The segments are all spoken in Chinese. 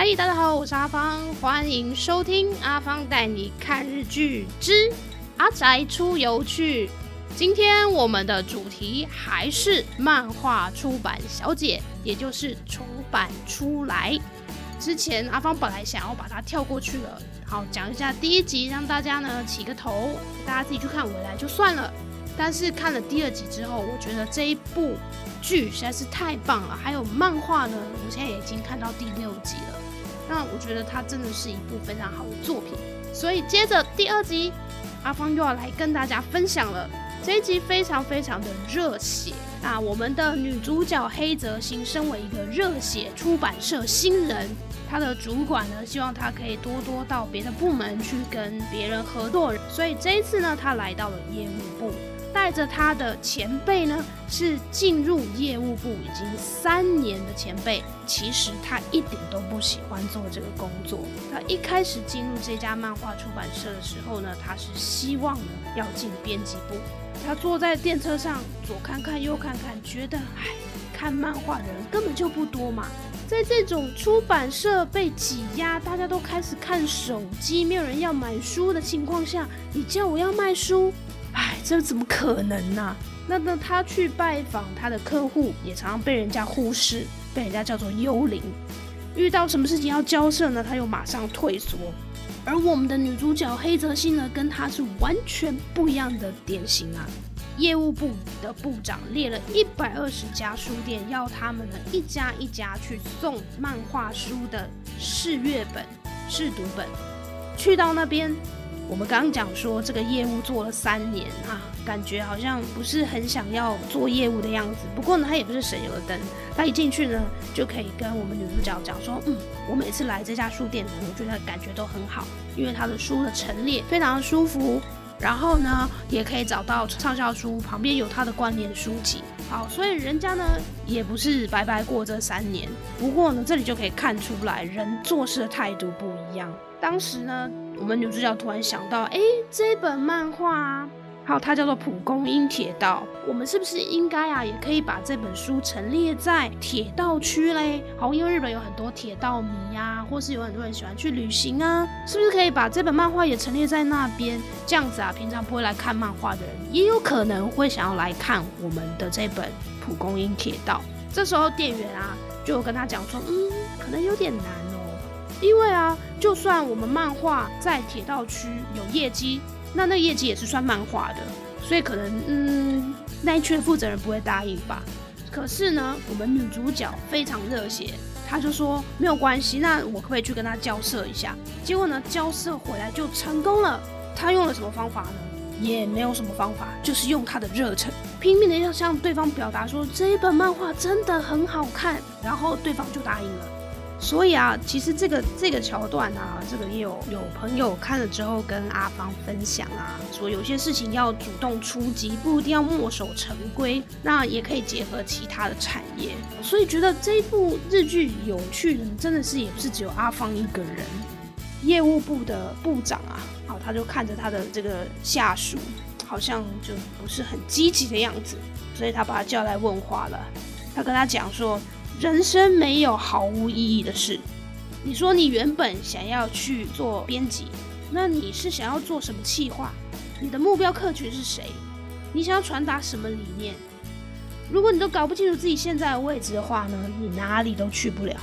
嗨，大家好，我是阿芳，欢迎收听阿芳带你看日剧之阿宅出游去。今天我们的主题还是漫画出版小姐，也就是出版出来。之前阿芳本来想要把它跳过去了，好讲一下第一集，让大家呢起个头，大家自己去看回来就算了。但是看了第二集之后，我觉得这一部剧实在是太棒了。还有漫画呢，我现在已经看到第六集了。那我觉得它真的是一部非常好的作品。所以接着第二集，阿芳又要来跟大家分享了。这一集非常非常的热血。那我们的女主角黑泽星，身为一个热血出版社新人，她的主管呢，希望她可以多多到别的部门去跟别人合作。所以这一次呢，她来到了业务部。带着他的前辈呢，是进入业务部已经三年的前辈。其实他一点都不喜欢做这个工作。他一开始进入这家漫画出版社的时候呢，他是希望呢要进编辑部。他坐在电车上，左看看右看看，觉得唉，看漫画的人根本就不多嘛。在这种出版社被挤压，大家都开始看手机，没有人要买书的情况下，你叫我要卖书？哎，这怎么可能呢？那那他去拜访他的客户，也常常被人家忽视，被人家叫做幽灵。遇到什么事情要交涉呢，他又马上退缩。而我们的女主角黑泽信呢，跟他是完全不一样的典型啊。业务部的部长列了一百二十家书店，要他们呢一家一家去送漫画书的试阅本、试读本，去到那边。我们刚刚讲说这个业务做了三年啊，感觉好像不是很想要做业务的样子。不过呢，他也不是省油的灯，他一进去呢就可以跟我们女主角讲说，嗯，我每次来这家书店呢，我觉得感觉都很好，因为他的书的陈列非常的舒服，然后呢也可以找到畅销书，旁边有他的关联书籍。好，所以人家呢也不是白白过这三年。不过呢，这里就可以看出来人做事的态度不一样。当时呢。我们女主角突然想到，哎，这本漫画，好，它叫做《蒲公英铁道》，我们是不是应该啊，也可以把这本书陈列在铁道区嘞？好，因为日本有很多铁道迷呀，或是有很多人喜欢去旅行啊，是不是可以把这本漫画也陈列在那边？这样子啊，平常不会来看漫画的人，也有可能会想要来看我们的这本《蒲公英铁道》。这时候店员啊，就跟他讲说，嗯，可能有点难哦。因为啊，就算我们漫画在铁道区有业绩，那那业绩也是算漫画的，所以可能嗯，那一区的负责人不会答应吧。可是呢，我们女主角非常热血，她就说没有关系，那我可不可以去跟他交涉一下？结果呢，交涉回来就成功了。她用了什么方法呢？也没有什么方法，就是用她的热忱，拼命的要向对方表达说这一本漫画真的很好看，然后对方就答应了。所以啊，其实这个这个桥段啊，这个也有有朋友看了之后跟阿芳分享啊，说有些事情要主动出击，不一定要墨守成规，那也可以结合其他的产业。所以觉得这一部日剧有趣的，真的是也不是只有阿芳一个人。业务部的部长啊，好，他就看着他的这个下属，好像就不是很积极的样子，所以他把他叫来问话了。他跟他讲说。人生没有毫无意义的事。你说你原本想要去做编辑，那你是想要做什么企划？你的目标客群是谁？你想要传达什么理念？如果你都搞不清楚自己现在的位置的话呢，你哪里都去不了。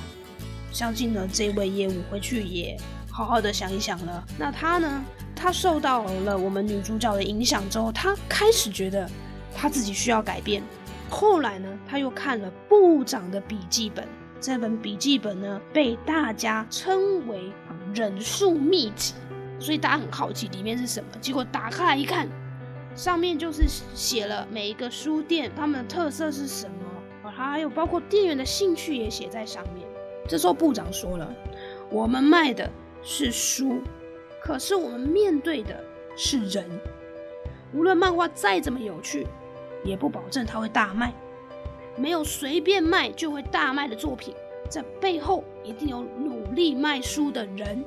相信呢，这位业务回去也好好的想一想了。那他呢？他受到了我们女主角的影响之后，他开始觉得他自己需要改变。后来呢，他又看了部长的笔记本，这本笔记本呢被大家称为忍术秘籍，所以大家很好奇里面是什么。结果打开来一看，上面就是写了每一个书店他们的特色是什么，还有包括店员的兴趣也写在上面。这时候部长说了：“我们卖的是书，可是我们面对的是人，无论漫画再怎么有趣。”也不保证它会大卖，没有随便卖就会大卖的作品，在背后一定有努力卖书的人。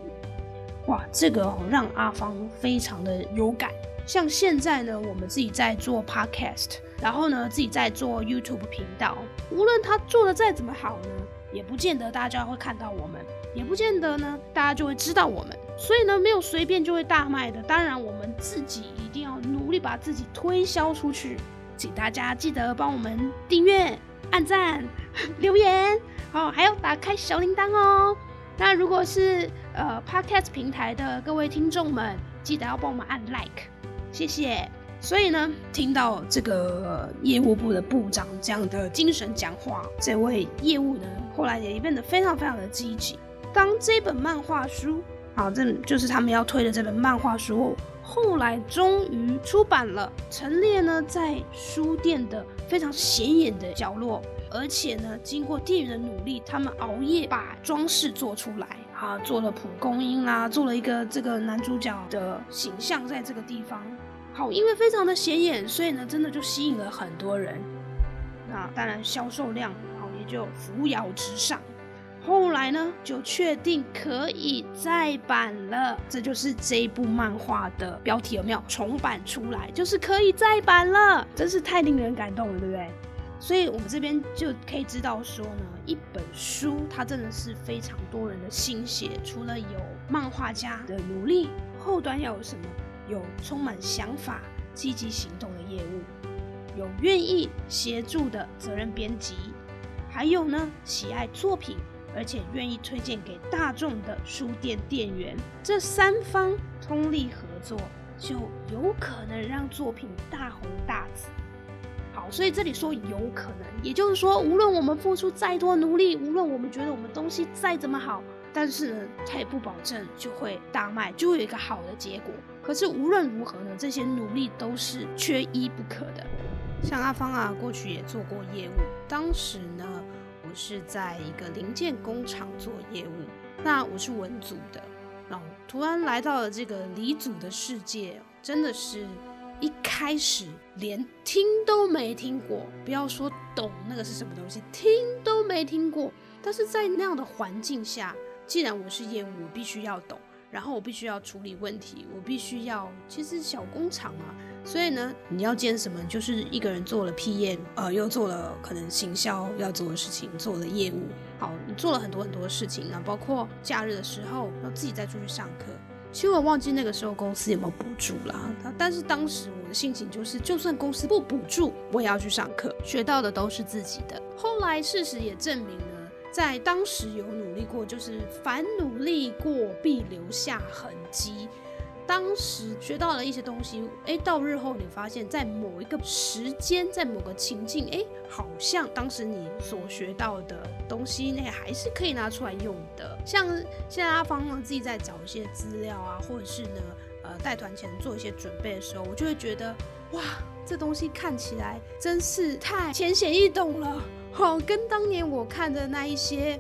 哇，这个让阿芳非常的有感。像现在呢，我们自己在做 podcast，然后呢自己在做 YouTube 频道，无论他做的再怎么好呢，也不见得大家会看到我们，也不见得呢大家就会知道我们。所以呢，没有随便就会大卖的。当然，我们自己一定要努力把自己推销出去。请大家记得帮我们订阅、按赞、留言，好，还要打开小铃铛哦。那如果是呃 Podcast 平台的各位听众们，记得要帮我们按 Like，谢谢。所以呢，听到这个业务部的部长这样的精神讲话，这位业务呢，后来也变得非常非常的积极。当这本漫画书，好，这就是他们要推的这本漫画书。后来终于出版了，陈列呢在书店的非常显眼的角落，而且呢经过店员的努力，他们熬夜把装饰做出来，啊，做了蒲公英啦，做了一个这个男主角的形象在这个地方，好，因为非常的显眼，所以呢真的就吸引了很多人，那当然销售量好也就扶摇直上。后来呢，就确定可以再版了，这就是这一部漫画的标题有没有重版出来？就是可以再版了，真是太令人感动了，对不对？所以我们这边就可以知道说呢，一本书它真的是非常多人的心血，除了有漫画家的努力，后端要有什么？有充满想法、积极行动的业务，有愿意协助的责任编辑，还有呢，喜爱作品。而且愿意推荐给大众的书店店员，这三方通力合作，就有可能让作品大红大紫。好，所以这里说有可能，也就是说，无论我们付出再多努力，无论我们觉得我们东西再怎么好，但是呢，它也不保证就会大卖，就会有一个好的结果。可是无论如何呢，这些努力都是缺一不可的。像阿芳啊，过去也做过业务，当时呢。我是在一个零件工厂做业务，那我是文组的，然后突然来到了这个理组的世界，真的是一开始连听都没听过，不要说懂那个是什么东西，听都没听过。但是在那样的环境下，既然我是业务，我必须要懂，然后我必须要处理问题，我必须要，其实小工厂嘛。所以呢，你要兼什么？就是一个人做了 PM，呃，又做了可能行销要做的事情，做了业务。好，你做了很多很多事情呢，包括假日的时候要自己再出去上课。其实我忘记那个时候公司有没有补助啦，但是当时我的心情就是，就算公司不补助，我也要去上课，学到的都是自己的。后来事实也证明呢，在当时有努力过，就是凡努力过必留下痕迹。当时学到了一些东西，哎，到日后你发现，在某一个时间，在某个情境，哎，好像当时你所学到的东西，那还是可以拿出来用的。像现在阿芳呢，自己在找一些资料啊，或者是呢，呃，带团前做一些准备的时候，我就会觉得，哇，这东西看起来真是太浅显易懂了，好，跟当年我看的那一些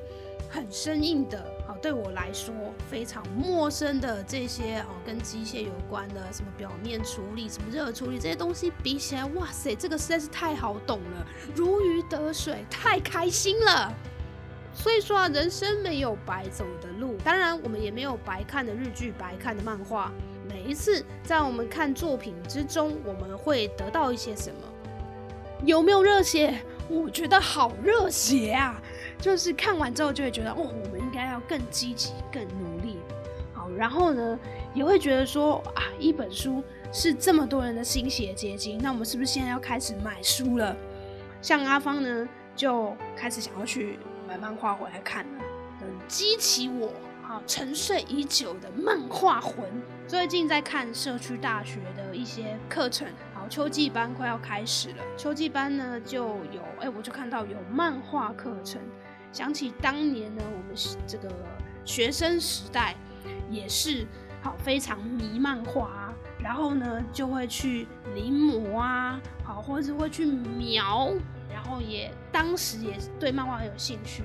很生硬的。对我来说非常陌生的这些哦，跟机械有关的，什么表面处理、什么热处理这些东西比起来，哇塞，这个实在是太好懂了，如鱼得水，太开心了。所以说啊，人生没有白走的路，当然我们也没有白看的日剧、白看的漫画。每一次在我们看作品之中，我们会得到一些什么？有没有热血？我觉得好热血啊！就是看完之后就会觉得，哦，我们更积极、更努力。好，然后呢，也会觉得说，啊，一本书是这么多人的心血结晶，那我们是不是现在要开始买书了？像阿芳呢，就开始想要去买漫画回来看了，嗯，激起我啊沉睡已久的漫画魂。最近在看社区大学的一些课程。好秋季班快要开始了，秋季班呢就有，哎，我就看到有漫画课程，想起当年呢，我们这个学生时代也是好非常迷漫画，然后呢就会去临摹啊，好，或者会去描，然后也当时也对漫画很有兴趣，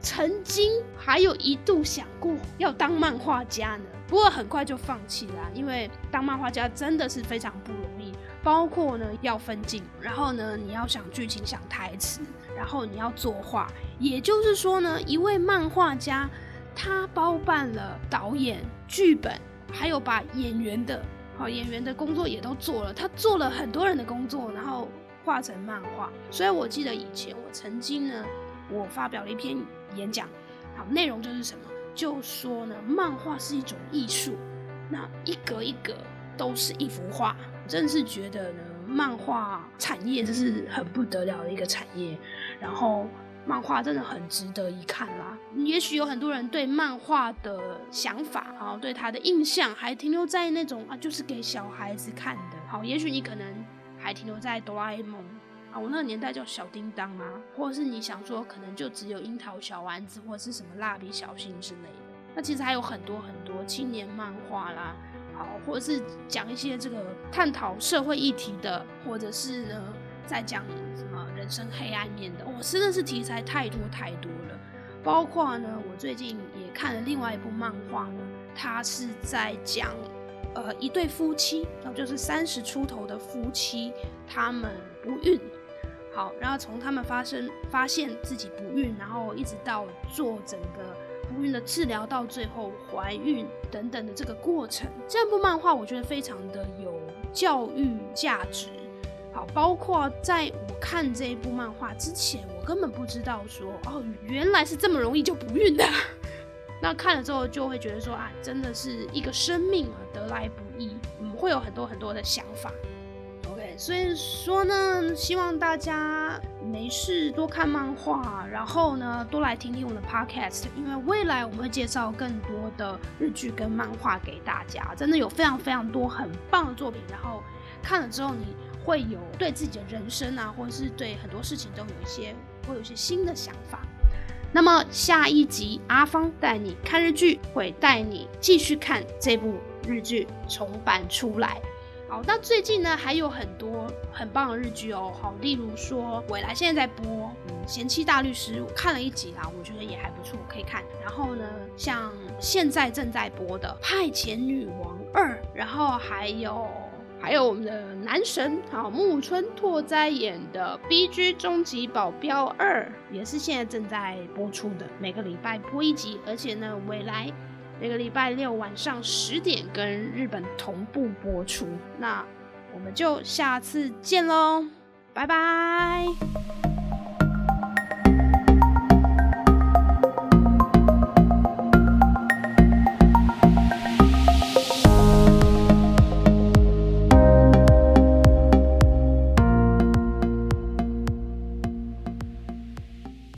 曾经还有一度想过要当漫画家呢，不过很快就放弃了，因为当漫画家真的是非常不容易。包括呢要分镜，然后呢你要想剧情、想台词，然后你要作画。也就是说呢，一位漫画家他包办了导演、剧本，还有把演员的好演员的工作也都做了。他做了很多人的工作，然后画成漫画。所以我记得以前我曾经呢，我发表了一篇演讲，好，内容就是什么？就说呢，漫画是一种艺术，那一格一格都是一幅画，真是觉得呢，漫画产业这是很不得了的一个产业，然后漫画真的很值得一看啦。也许有很多人对漫画的想法啊，对他的印象还停留在那种啊，就是给小孩子看的。好，也许你可能还停留在哆啦 A 梦。啊，我那个年代叫小叮当啊，或者是你想说可能就只有樱桃小丸子或者是什么蜡笔小新之类的。那其实还有很多很多青年漫画啦，好，或者是讲一些这个探讨社会议题的，或者是呢在讲什么人生黑暗面的。我真的是题材太多太多了。包括呢，我最近也看了另外一部漫画呢，它是在讲呃一对夫妻，然后就是三十出头的夫妻，他们不孕。好，然后从他们发生发现自己不孕，然后一直到做整个不孕的治疗，到最后怀孕等等的这个过程，这部漫画我觉得非常的有教育价值。好，包括在我看这一部漫画之前，我根本不知道说哦，原来是这么容易就不孕的。那看了之后就会觉得说啊，真的是一个生命啊，得来不易，嗯，会有很多很多的想法。OK，所以说呢，希望大家没事多看漫画，然后呢多来听听我的 podcast，因为未来我们会介绍更多的日剧跟漫画给大家，真的有非常非常多很棒的作品，然后看了之后你会有对自己的人生啊，或者是对很多事情都有一些会有一些新的想法。那么下一集阿芳带你看日剧，会带你继续看这部日剧重版出来。好，那最近呢还有很多很棒的日剧哦。好，例如说未来现在在播，嗯，《贤妻大律师》，我看了一集啦，我觉得也还不错，可以看。然后呢，像现在正在播的《派遣女王二》，然后还有还有我们的男神好木村拓哉演的《B G 终极保镖二》，也是现在正在播出的，每个礼拜播一集，而且呢，未来。那个礼拜六晚上十点跟日本同步播出，那我们就下次见喽，拜拜。